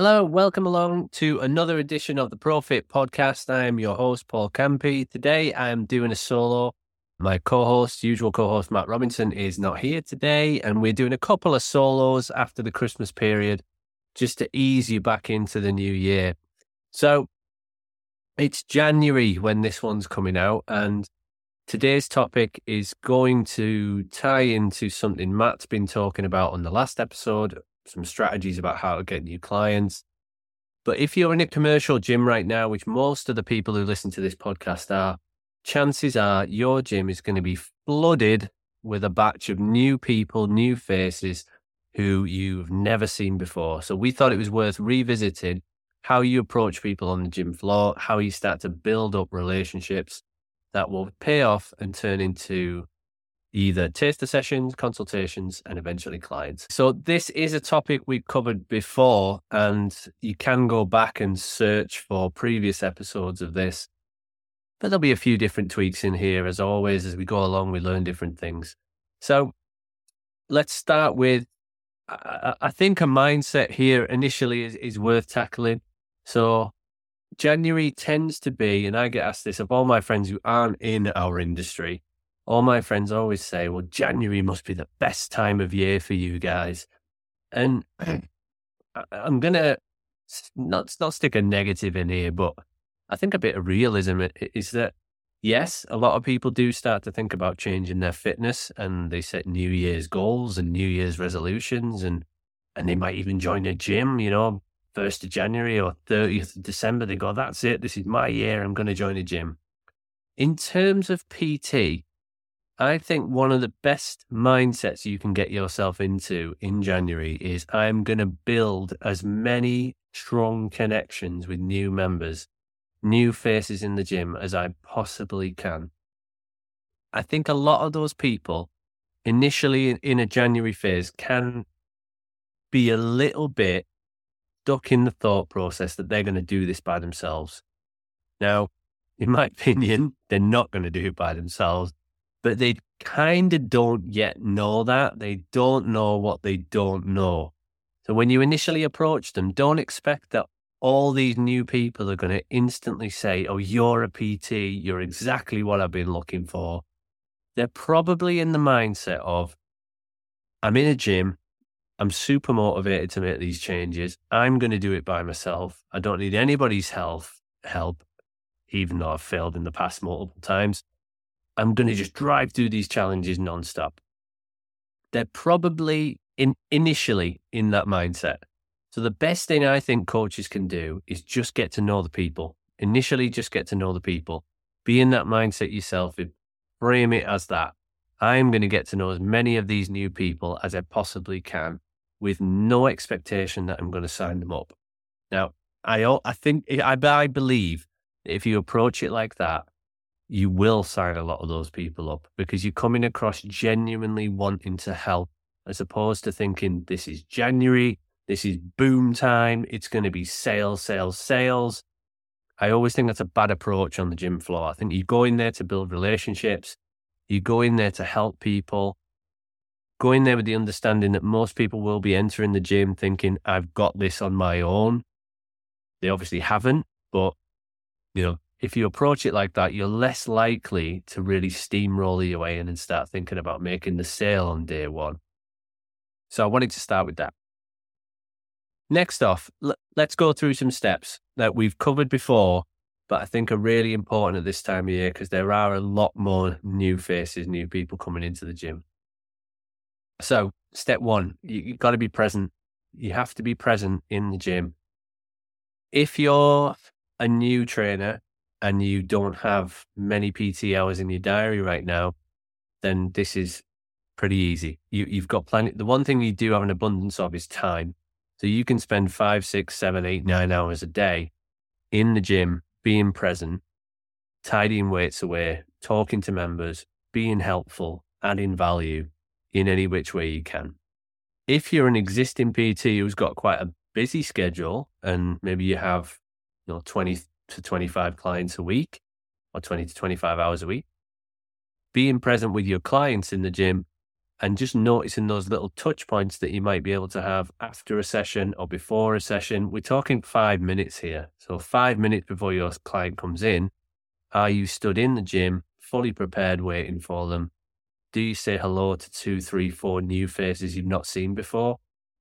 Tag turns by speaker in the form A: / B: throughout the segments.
A: Hello, welcome along to another edition of the Pro-Fit Podcast. I am your host, Paul Campey. Today I am doing a solo. My co host, usual co host, Matt Robinson, is not here today, and we're doing a couple of solos after the Christmas period just to ease you back into the new year. So it's January when this one's coming out, and today's topic is going to tie into something Matt's been talking about on the last episode some strategies about how to get new clients. But if you're in a commercial gym right now, which most of the people who listen to this podcast are, chances are your gym is going to be flooded with a batch of new people, new faces who you've never seen before. So we thought it was worth revisiting how you approach people on the gym floor, how you start to build up relationships that will pay off and turn into either taster sessions, consultations, and eventually clients. So, this is a topic we've covered before, and you can go back and search for previous episodes of this. But there'll be a few different tweaks in here, as always. As we go along, we learn different things. So, let's start with I think a mindset here initially is, is worth tackling. So, January tends to be, and I get asked this of all my friends who aren't in our industry, all my friends always say, well, January must be the best time of year for you guys. And I'm going to not, not stick a negative in here, but I think a bit of realism is that, yes, a lot of people do start to think about changing their fitness and they set New Year's goals and New Year's resolutions and, and they might even join a gym, you know, 1st of January or 30th of December. They go, that's it. This is my year. I'm going to join a gym. In terms of PT, I think one of the best mindsets you can get yourself into in January is I'm going to build as many strong connections with new members, new faces in the gym as I possibly can. I think a lot of those people initially in a January phase can be a little bit stuck in the thought process that they're going to do this by themselves. Now, in my opinion, they're not going to do it by themselves but they kind of don't yet know that. They don't know what they don't know. So when you initially approach them, don't expect that all these new people are going to instantly say, Oh, you're a PT. You're exactly what I've been looking for. They're probably in the mindset of, I'm in a gym. I'm super motivated to make these changes. I'm going to do it by myself. I don't need anybody's help, help, even though I've failed in the past multiple times. I'm going to just drive through these challenges nonstop. They're probably in initially in that mindset. So the best thing I think coaches can do is just get to know the people. Initially, just get to know the people. Be in that mindset yourself. And frame it as that. I'm going to get to know as many of these new people as I possibly can with no expectation that I'm going to sign them up. Now, I, I think, I, I believe if you approach it like that, you will sign a lot of those people up because you're coming across genuinely wanting to help as opposed to thinking this is January, this is boom time, it's going to be sales, sales, sales. I always think that's a bad approach on the gym floor. I think you go in there to build relationships, you go in there to help people, go in there with the understanding that most people will be entering the gym thinking, I've got this on my own. They obviously haven't, but you know, if you approach it like that, you're less likely to really steamroll your way in and start thinking about making the sale on day one. So I wanted to start with that. Next off, l- let's go through some steps that we've covered before, but I think are really important at this time of year because there are a lot more new faces, new people coming into the gym. So, step one, you, you've got to be present. You have to be present in the gym. If you're a new trainer and you don't have many PT hours in your diary right now, then this is pretty easy. You, you've got plenty. The one thing you do have an abundance of is time. So you can spend five, six, seven, eight, nine hours a day in the gym, being present, tidying weights away, talking to members, being helpful, adding value in any which way you can. If you're an existing PT who's got quite a busy schedule and maybe you have you know 20 to 25 clients a week or 20 to 25 hours a week. Being present with your clients in the gym and just noticing those little touch points that you might be able to have after a session or before a session. We're talking five minutes here. So, five minutes before your client comes in, are you stood in the gym, fully prepared, waiting for them? Do you say hello to two, three, four new faces you've not seen before?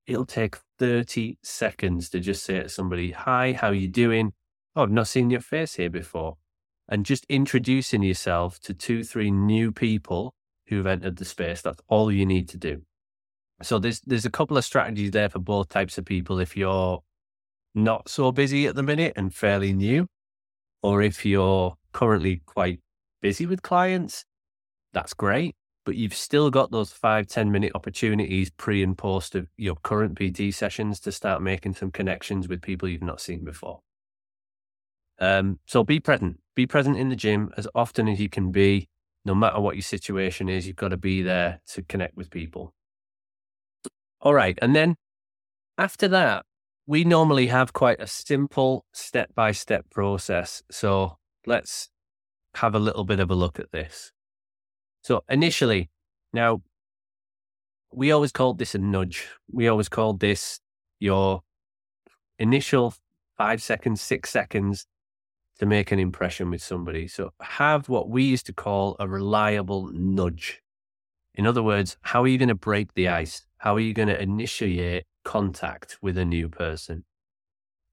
A: It'll take 30 seconds to just say to somebody, Hi, how are you doing? Oh, I've not seen your face here before. And just introducing yourself to two, three new people who've entered the space. That's all you need to do. So there's there's a couple of strategies there for both types of people. If you're not so busy at the minute and fairly new, or if you're currently quite busy with clients, that's great. But you've still got those five ten minute opportunities pre and post of your current PT sessions to start making some connections with people you've not seen before. Um, so be present. Be present in the gym as often as you can be no matter what your situation is, you've got to be there to connect with people. All right. And then after that, we normally have quite a simple step by step process. So let's have a little bit of a look at this. So initially, now we always called this a nudge. We always called this your initial five seconds, six seconds to make an impression with somebody. So have what we used to call a reliable nudge. In other words, how are you going to break the ice? How are you going to initiate contact with a new person?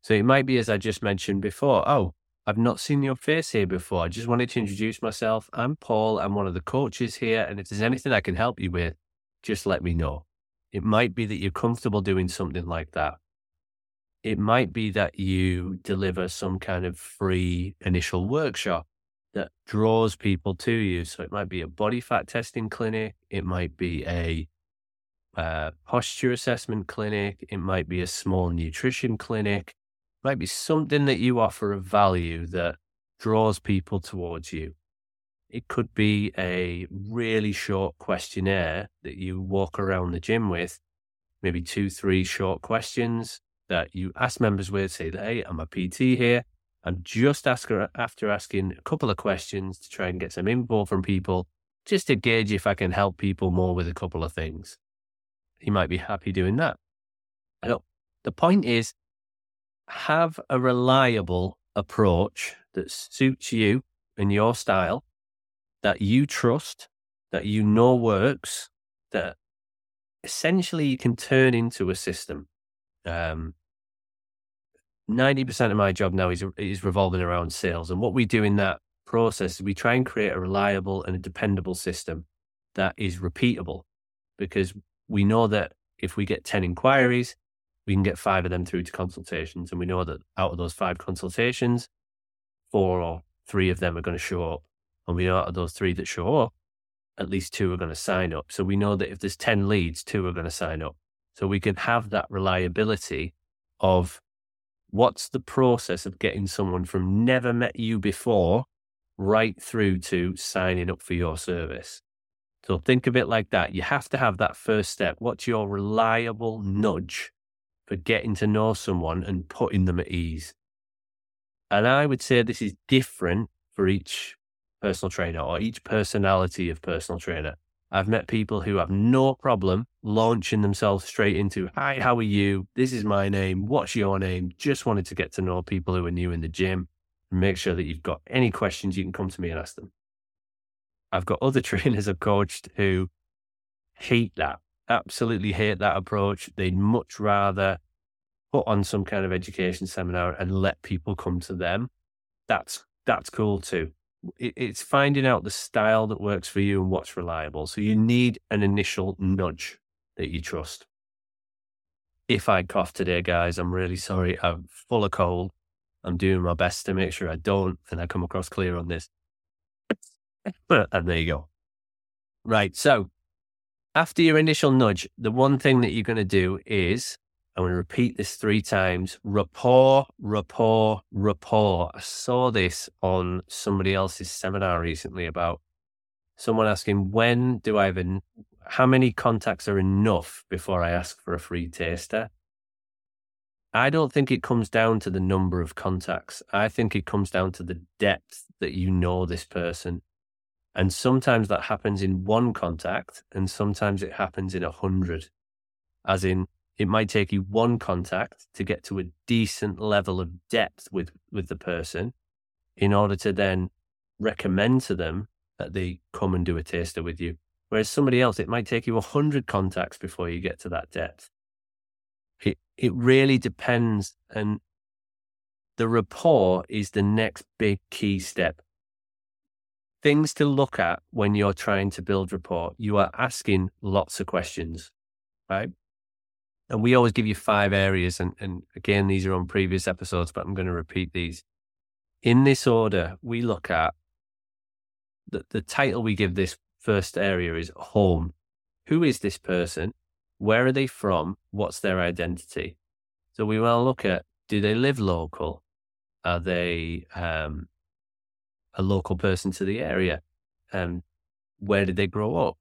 A: So it might be, as I just mentioned before, oh, I've not seen your face here before. I just wanted to introduce myself. I'm Paul. I'm one of the coaches here. And if there's anything I can help you with, just let me know. It might be that you're comfortable doing something like that it might be that you deliver some kind of free initial workshop that draws people to you. So it might be a body fat testing clinic, it might be a uh, posture assessment clinic, it might be a small nutrition clinic, it might be something that you offer of value that draws people towards you. It could be a really short questionnaire that you walk around the gym with, maybe two, three short questions that you ask members with, say, that, hey, I'm a PT here. I'm just asking after asking a couple of questions to try and get some info from people, just to gauge if I can help people more with a couple of things. You might be happy doing that. Look, the point is, have a reliable approach that suits you and your style, that you trust, that you know works, that essentially you can turn into a system. Um, 90% of my job now is, is revolving around sales. And what we do in that process is we try and create a reliable and a dependable system that is repeatable because we know that if we get 10 inquiries, we can get five of them through to consultations. And we know that out of those five consultations, four or three of them are going to show up. And we know out of those three that show up, at least two are going to sign up. So we know that if there's 10 leads, two are going to sign up. So we can have that reliability of what's the process of getting someone from never met you before right through to signing up for your service? So think of it like that. You have to have that first step. What's your reliable nudge for getting to know someone and putting them at ease? And I would say this is different for each personal trainer or each personality of personal trainer. I've met people who have no problem launching themselves straight into, Hi, how are you? This is my name. What's your name? Just wanted to get to know people who are new in the gym and make sure that you've got any questions, you can come to me and ask them. I've got other trainers I've coached who hate that, absolutely hate that approach. They'd much rather put on some kind of education seminar and let people come to them. That's that's cool too it's finding out the style that works for you and what's reliable. So you need an initial nudge that you trust. If I cough today, guys, I'm really sorry. I'm full of cold. I'm doing my best to make sure I don't and I come across clear on this. and there you go. Right. So after your initial nudge, the one thing that you're going to do is I'm going to repeat this three times. Rapport, rapport, rapport. I saw this on somebody else's seminar recently about someone asking, when do I have, en- how many contacts are enough before I ask for a free taster? I don't think it comes down to the number of contacts. I think it comes down to the depth that you know this person And sometimes that happens in one contact, and sometimes it happens in a hundred. As in, it might take you one contact to get to a decent level of depth with, with the person in order to then recommend to them that they come and do a taster with you. Whereas somebody else, it might take you a hundred contacts before you get to that depth. It, it really depends. And the rapport is the next big key step things to look at when you're trying to build rapport. You are asking lots of questions, right? And we always give you five areas. And, and again, these are on previous episodes, but I'm going to repeat these. In this order, we look at the, the title we give this first area is home. Who is this person? Where are they from? What's their identity? So we to look at do they live local? Are they um, a local person to the area? and where did they grow up?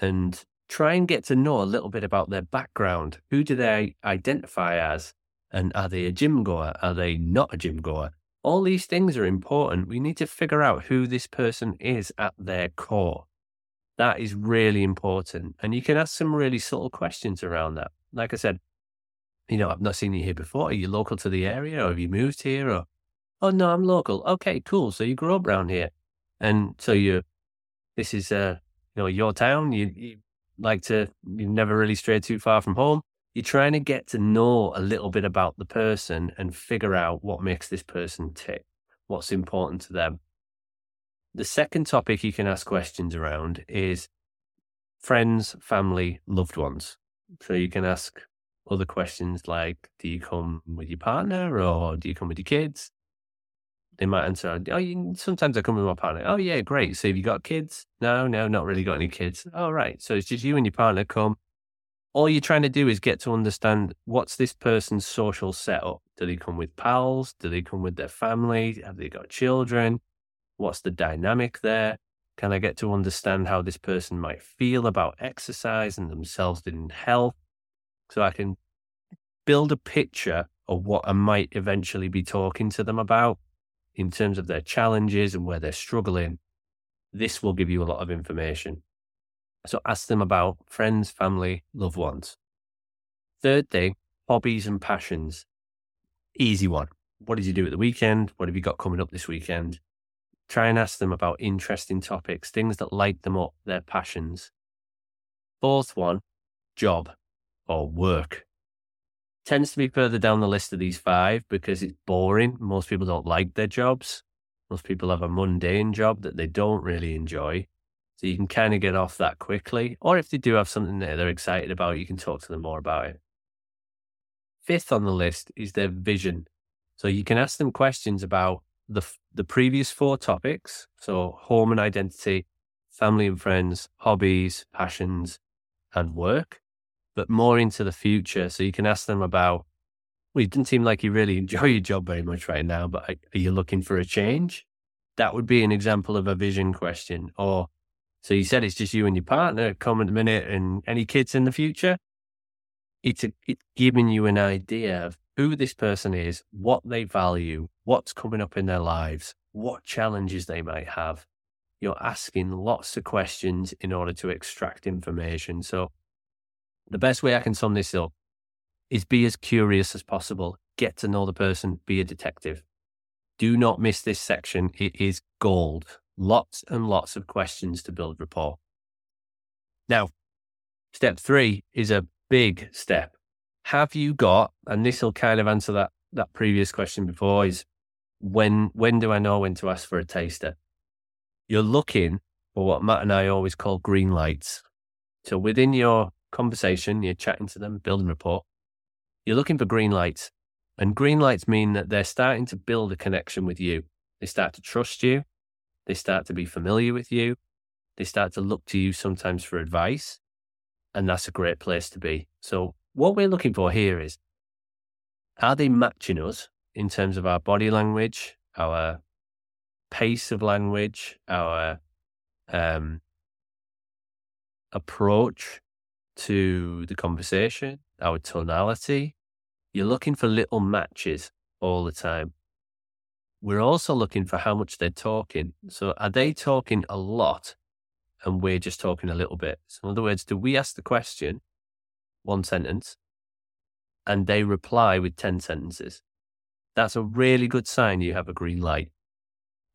A: And try and get to know a little bit about their background. Who do they identify as? And are they a gym goer? Are they not a gym goer? All these things are important. We need to figure out who this person is at their core. That is really important. And you can ask some really subtle questions around that. Like I said, you know, I've not seen you here before. Are you local to the area or have you moved here? Or Oh no, I'm local. Okay, cool. So you grew up around here, and so you, this is uh, you know, your town. You, you like to, you never really strayed too far from home. You're trying to get to know a little bit about the person and figure out what makes this person tick, what's important to them. The second topic you can ask questions around is friends, family, loved ones. So you can ask other questions like, do you come with your partner or do you come with your kids? They might answer, oh, you, sometimes I come with my partner. Oh, yeah, great. So have you got kids? No, no, not really got any kids. Oh, right. So it's just you and your partner come. All you're trying to do is get to understand what's this person's social setup. Do they come with pals? Do they come with their family? Have they got children? What's the dynamic there? Can I get to understand how this person might feel about exercise and themselves in health? So I can build a picture of what I might eventually be talking to them about in terms of their challenges and where they're struggling, this will give you a lot of information. So ask them about friends, family, loved ones. Third thing, hobbies and passions. Easy one. What did you do at the weekend? What have you got coming up this weekend? Try and ask them about interesting topics, things that light them up, their passions. Fourth one, job or work tends to be further down the list of these five because it's boring. Most people don't like their jobs. Most people have a mundane job that they don't really enjoy. So you can kind of get off that quickly. Or if they do have something that they're excited about, you can talk to them more about it. Fifth on the list is their vision. So you can ask them questions about the the previous four topics. So home and identity, family and friends, hobbies, passions, and work but more into the future. So you can ask them about, well, it didn't seem like you really enjoy your job very much right now, but are you looking for a change? That would be an example of a vision question. Or, so you said it's just you and your partner, come in a minute, and any kids in the future? It's, a, it's giving you an idea of who this person is, what they value, what's coming up in their lives, what challenges they might have. You're asking lots of questions in order to extract information. So the best way I can sum this up is be as curious as possible. Get to know the person, be a detective. Do not miss this section. It is gold. Lots and lots of questions to build rapport. Now, step three is a big step. Have you got, and this will kind of answer that, that previous question before is when, when do I know when to ask for a taster? You're looking for what Matt and I always call green lights. So within your conversation, you're chatting to them, building rapport, you're looking for green lights. And green lights mean that they're starting to build a connection with you. They start to trust you. They start to be familiar with you. They start to look to you sometimes for advice. And that's a great place to be. So, what we're looking for here is are they matching us in terms of our body language, our pace of language, our um, approach to the conversation, our tonality. You're looking for little matches all the time. we're also looking for how much they're talking. So are they talking a lot and we're just talking a little bit? So in other words, do we ask the question, one sentence, and they reply with 10 sentences? That's a really good sign you have a green light.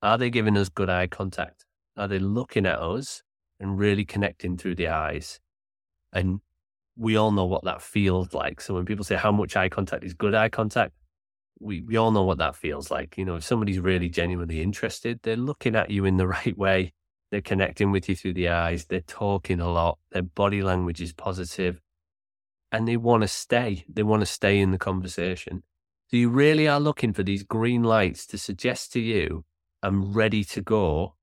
A: Are they giving us good eye contact? Are they looking at us and really connecting through the eyes? And we all know what that feels like. So when people say how much eye contact is good eye contact, we, we all know what that feels like. You know, if somebody's really genuinely interested, they're looking at you in the right way. They're connecting with you through the eyes. They're talking a lot. Their body language is positive and they want to stay. They want to stay in the conversation. So you really are looking for these green lights to suggest to you, I'm ready to go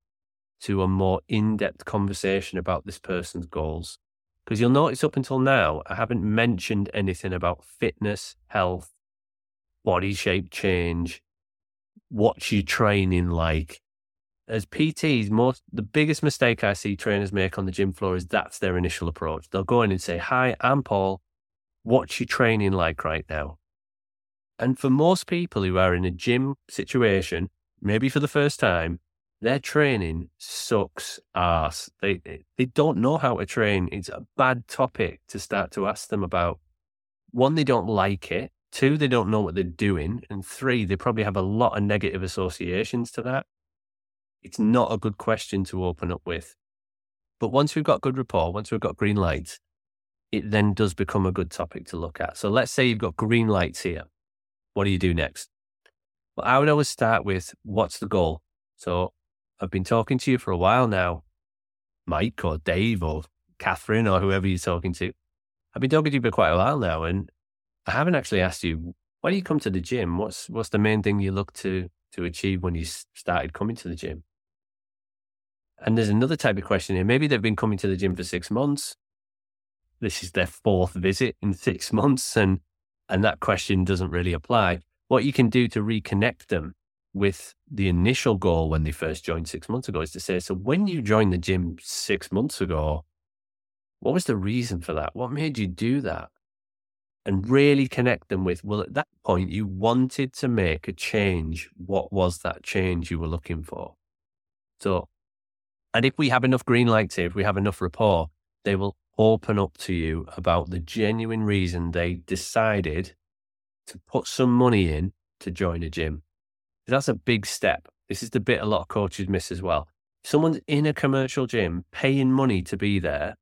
A: to a more in depth conversation about this person's goals. Because you'll notice up until now, I haven't mentioned anything about fitness, health, body shape change, what's your training like. As PTs, most the biggest mistake I see trainers make on the gym floor is that's their initial approach. They'll go in and say, Hi, I'm Paul. What's your training like right now? And for most people who are in a gym situation, maybe for the first time, their training sucks ass. They they don't know how to train. It's a bad topic to start to ask them about. One, they don't like it. Two, they don't know what they're doing. And three, they probably have a lot of negative associations to that. It's not a good question to open up with. But once we've got good rapport, once we've got green lights, it then does become a good topic to look at. So let's say you've got green lights here. What do you do next? Well, I would always start with what's the goal? So I've been talking to you for a while now, Mike or Dave or Catherine or whoever you're talking to. I've been talking to you for quite a while now, and I haven't actually asked you why do you come to the gym? What's what's the main thing you look to to achieve when you started coming to the gym? And there's another type of question here. Maybe they've been coming to the gym for six months. This is their fourth visit in six months, and and that question doesn't really apply. What you can do to reconnect them with the initial goal when they first joined six months ago is to say, so when you joined the gym six months ago, what was the reason for that? What made you do that? And really connect them with, well, at that point, you wanted to make a change. What was that change you were looking for? So, and if we have enough green lights here, if we have enough rapport, they will open up to you about the genuine reason they decided to put some money in to join a gym that's a big step. This is the bit a lot of coaches miss as well. If someone's in a commercial gym paying money to be there,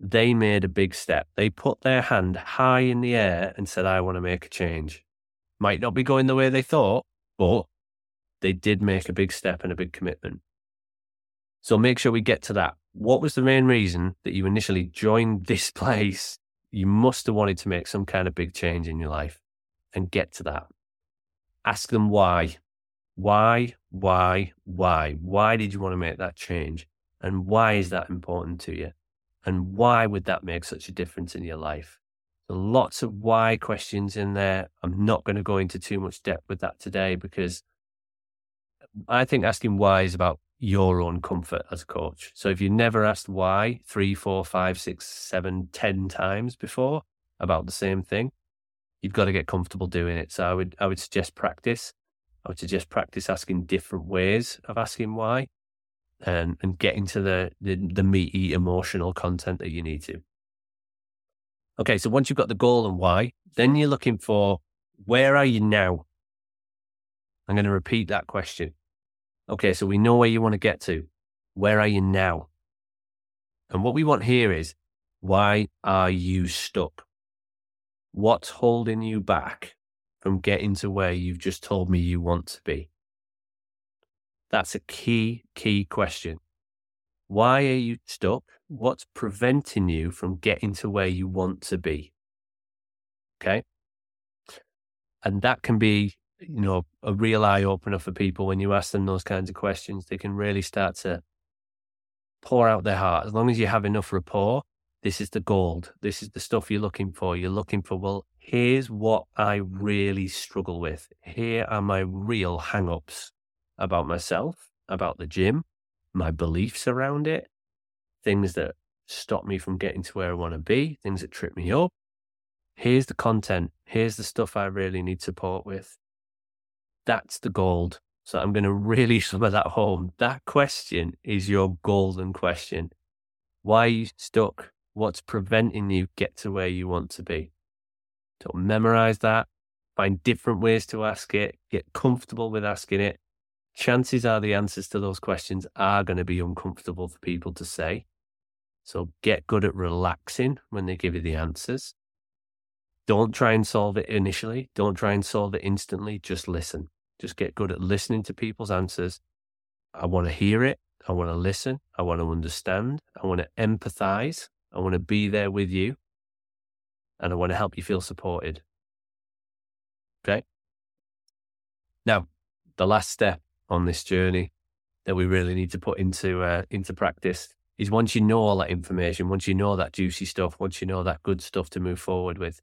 A: they made a big step. They put their hand high in the air and said, I want to make a change. Might not be going the way they thought, but they did make a big step and a big commitment. So make sure we get to that. What was the main reason that you initially joined this place? You must have wanted to make some kind of big change in your life and get to that ask them why. Why, why, why? Why did you want to make that change? And why is that important to you? And why would that make such a difference in your life? So lots of why questions in there. I'm not going to go into too much depth with that today because I think asking why is about your own comfort as a coach. So if you never asked why three, four, five, six, seven, ten times before about the same thing, you've got to get comfortable doing it. So I would I would suggest practice. I would suggest practice asking different ways of asking why, and and get into the the, the meaty emotional content that you need to. Okay, so once you've got the goal and why, then you're looking for where are you now? I'm going to repeat that question. Okay, so we know where you want to get to. Where are you now? And what we want here is why are you stuck? What's holding you back from getting to where you've just told me you want to be? That's a key, key question. Why are you stuck? What's preventing you from getting to where you want to be? Okay. And that can be, you know, a real eye opener for people when you ask them those kinds of questions. They can really start to pour out their heart. As long as you have enough rapport, this is the gold. This is the stuff you're looking for. You're looking for, well, here's what I really struggle with. Here are my real hang ups about myself, about the gym, my beliefs around it, things that stop me from getting to where I want to be, things that trip me up. Here's the content. Here's the stuff I really need support with. That's the gold. So I'm going to really summer that home. That question is your golden question. Why are you stuck? What's preventing you get to where you want to be? So memorize that, find different ways to ask it, get comfortable with asking it. Chances are the answers to those questions are going to be uncomfortable for people to say. So get good at relaxing when they give you the answers. Don't try and solve it initially. Don't try and solve it instantly. Just listen. Just get good at listening to people's answers. I want to hear it. I want to listen. I want to understand. I want to empathize. I want to be there with you. And I want to help you feel supported. Okay. Now, the last step on this journey that we really need to put into uh, into practice is once you know all that information, once you know that juicy stuff, once you know that good stuff to move forward with,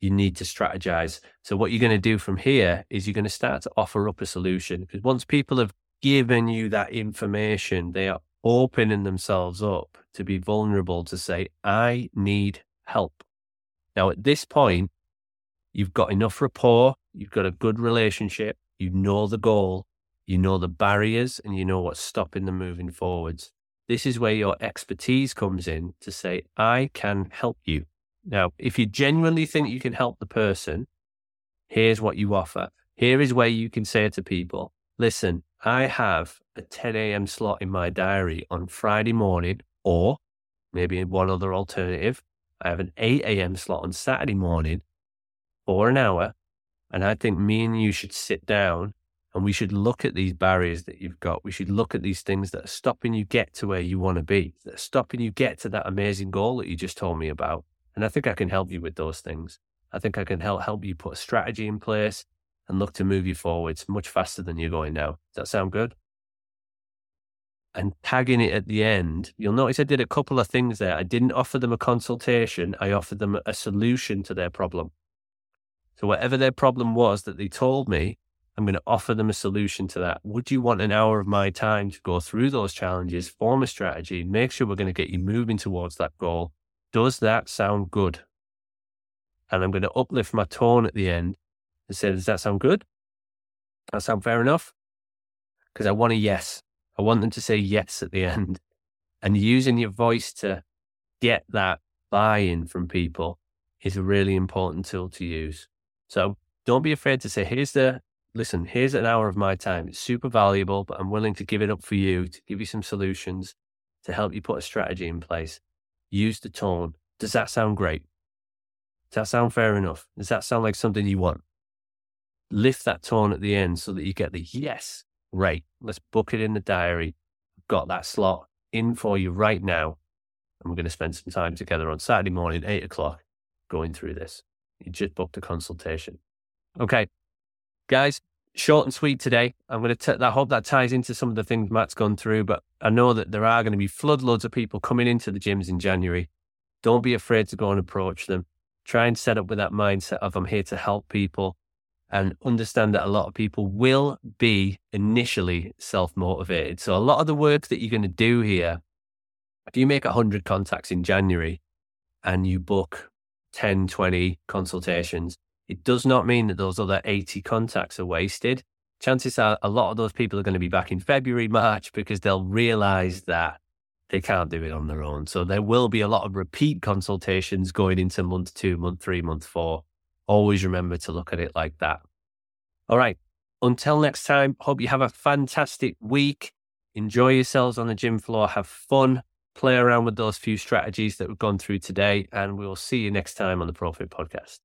A: you need to strategize. So what you're going to do from here is you're going to start to offer up a solution because once people have given you that information, they are opening themselves up to be vulnerable to say, I need help. Now, at this point, you've got enough rapport, you've got a good relationship, you know the goal, you know the barriers, and you know what's stopping them moving forwards. This is where your expertise comes in to say, I can help you. Now, if you genuinely think you can help the person, here's what you offer. Here is where you can say to people, listen, I have a 10 a.m. slot in my diary on Friday morning, or maybe one other alternative. I have an 8 a.m. slot on Saturday morning for an hour. And I think me and you should sit down and we should look at these barriers that you've got. We should look at these things that are stopping you get to where you want to be, that are stopping you get to that amazing goal that you just told me about. And I think I can help you with those things. I think I can help help you put a strategy in place and look to move you forwards much faster than you're going now. Does that sound good? And tagging it at the end, you'll notice I did a couple of things there. I didn't offer them a consultation. I offered them a solution to their problem. So whatever their problem was that they told me, I'm going to offer them a solution to that. Would you want an hour of my time to go through those challenges, form a strategy, make sure we're going to get you moving towards that goal? Does that sound good? And I'm going to uplift my tone at the end and say, Does that sound good? That sound fair enough? Because I want a yes. I want them to say yes at the end. And using your voice to get that buy in from people is a really important tool to use. So don't be afraid to say, Here's the listen, here's an hour of my time. It's super valuable, but I'm willing to give it up for you to give you some solutions to help you put a strategy in place. Use the tone. Does that sound great? Does that sound fair enough? Does that sound like something you want? Lift that tone at the end so that you get the yes, great. Let's book it in the diary. got that slot in for you right now. And we're going to spend some time together on Saturday morning, eight o'clock, going through this. You just booked a consultation. Okay. Guys, short and sweet today. I'm going to, t- I hope that ties into some of the things Matt's gone through, but I know that there are going to be floodloads of people coming into the gyms in January. Don't be afraid to go and approach them. Try and set up with that mindset of I'm here to help people and understand that a lot of people will be initially self motivated. So, a lot of the work that you're going to do here, if you make 100 contacts in January and you book 10, 20 consultations, it does not mean that those other 80 contacts are wasted. Chances are a lot of those people are going to be back in February, March, because they'll realize that they can't do it on their own. So there will be a lot of repeat consultations going into month two, month three, month four. Always remember to look at it like that. All right. Until next time, hope you have a fantastic week. Enjoy yourselves on the gym floor. Have fun. Play around with those few strategies that we've gone through today. And we will see you next time on the Pro-Fit Podcast.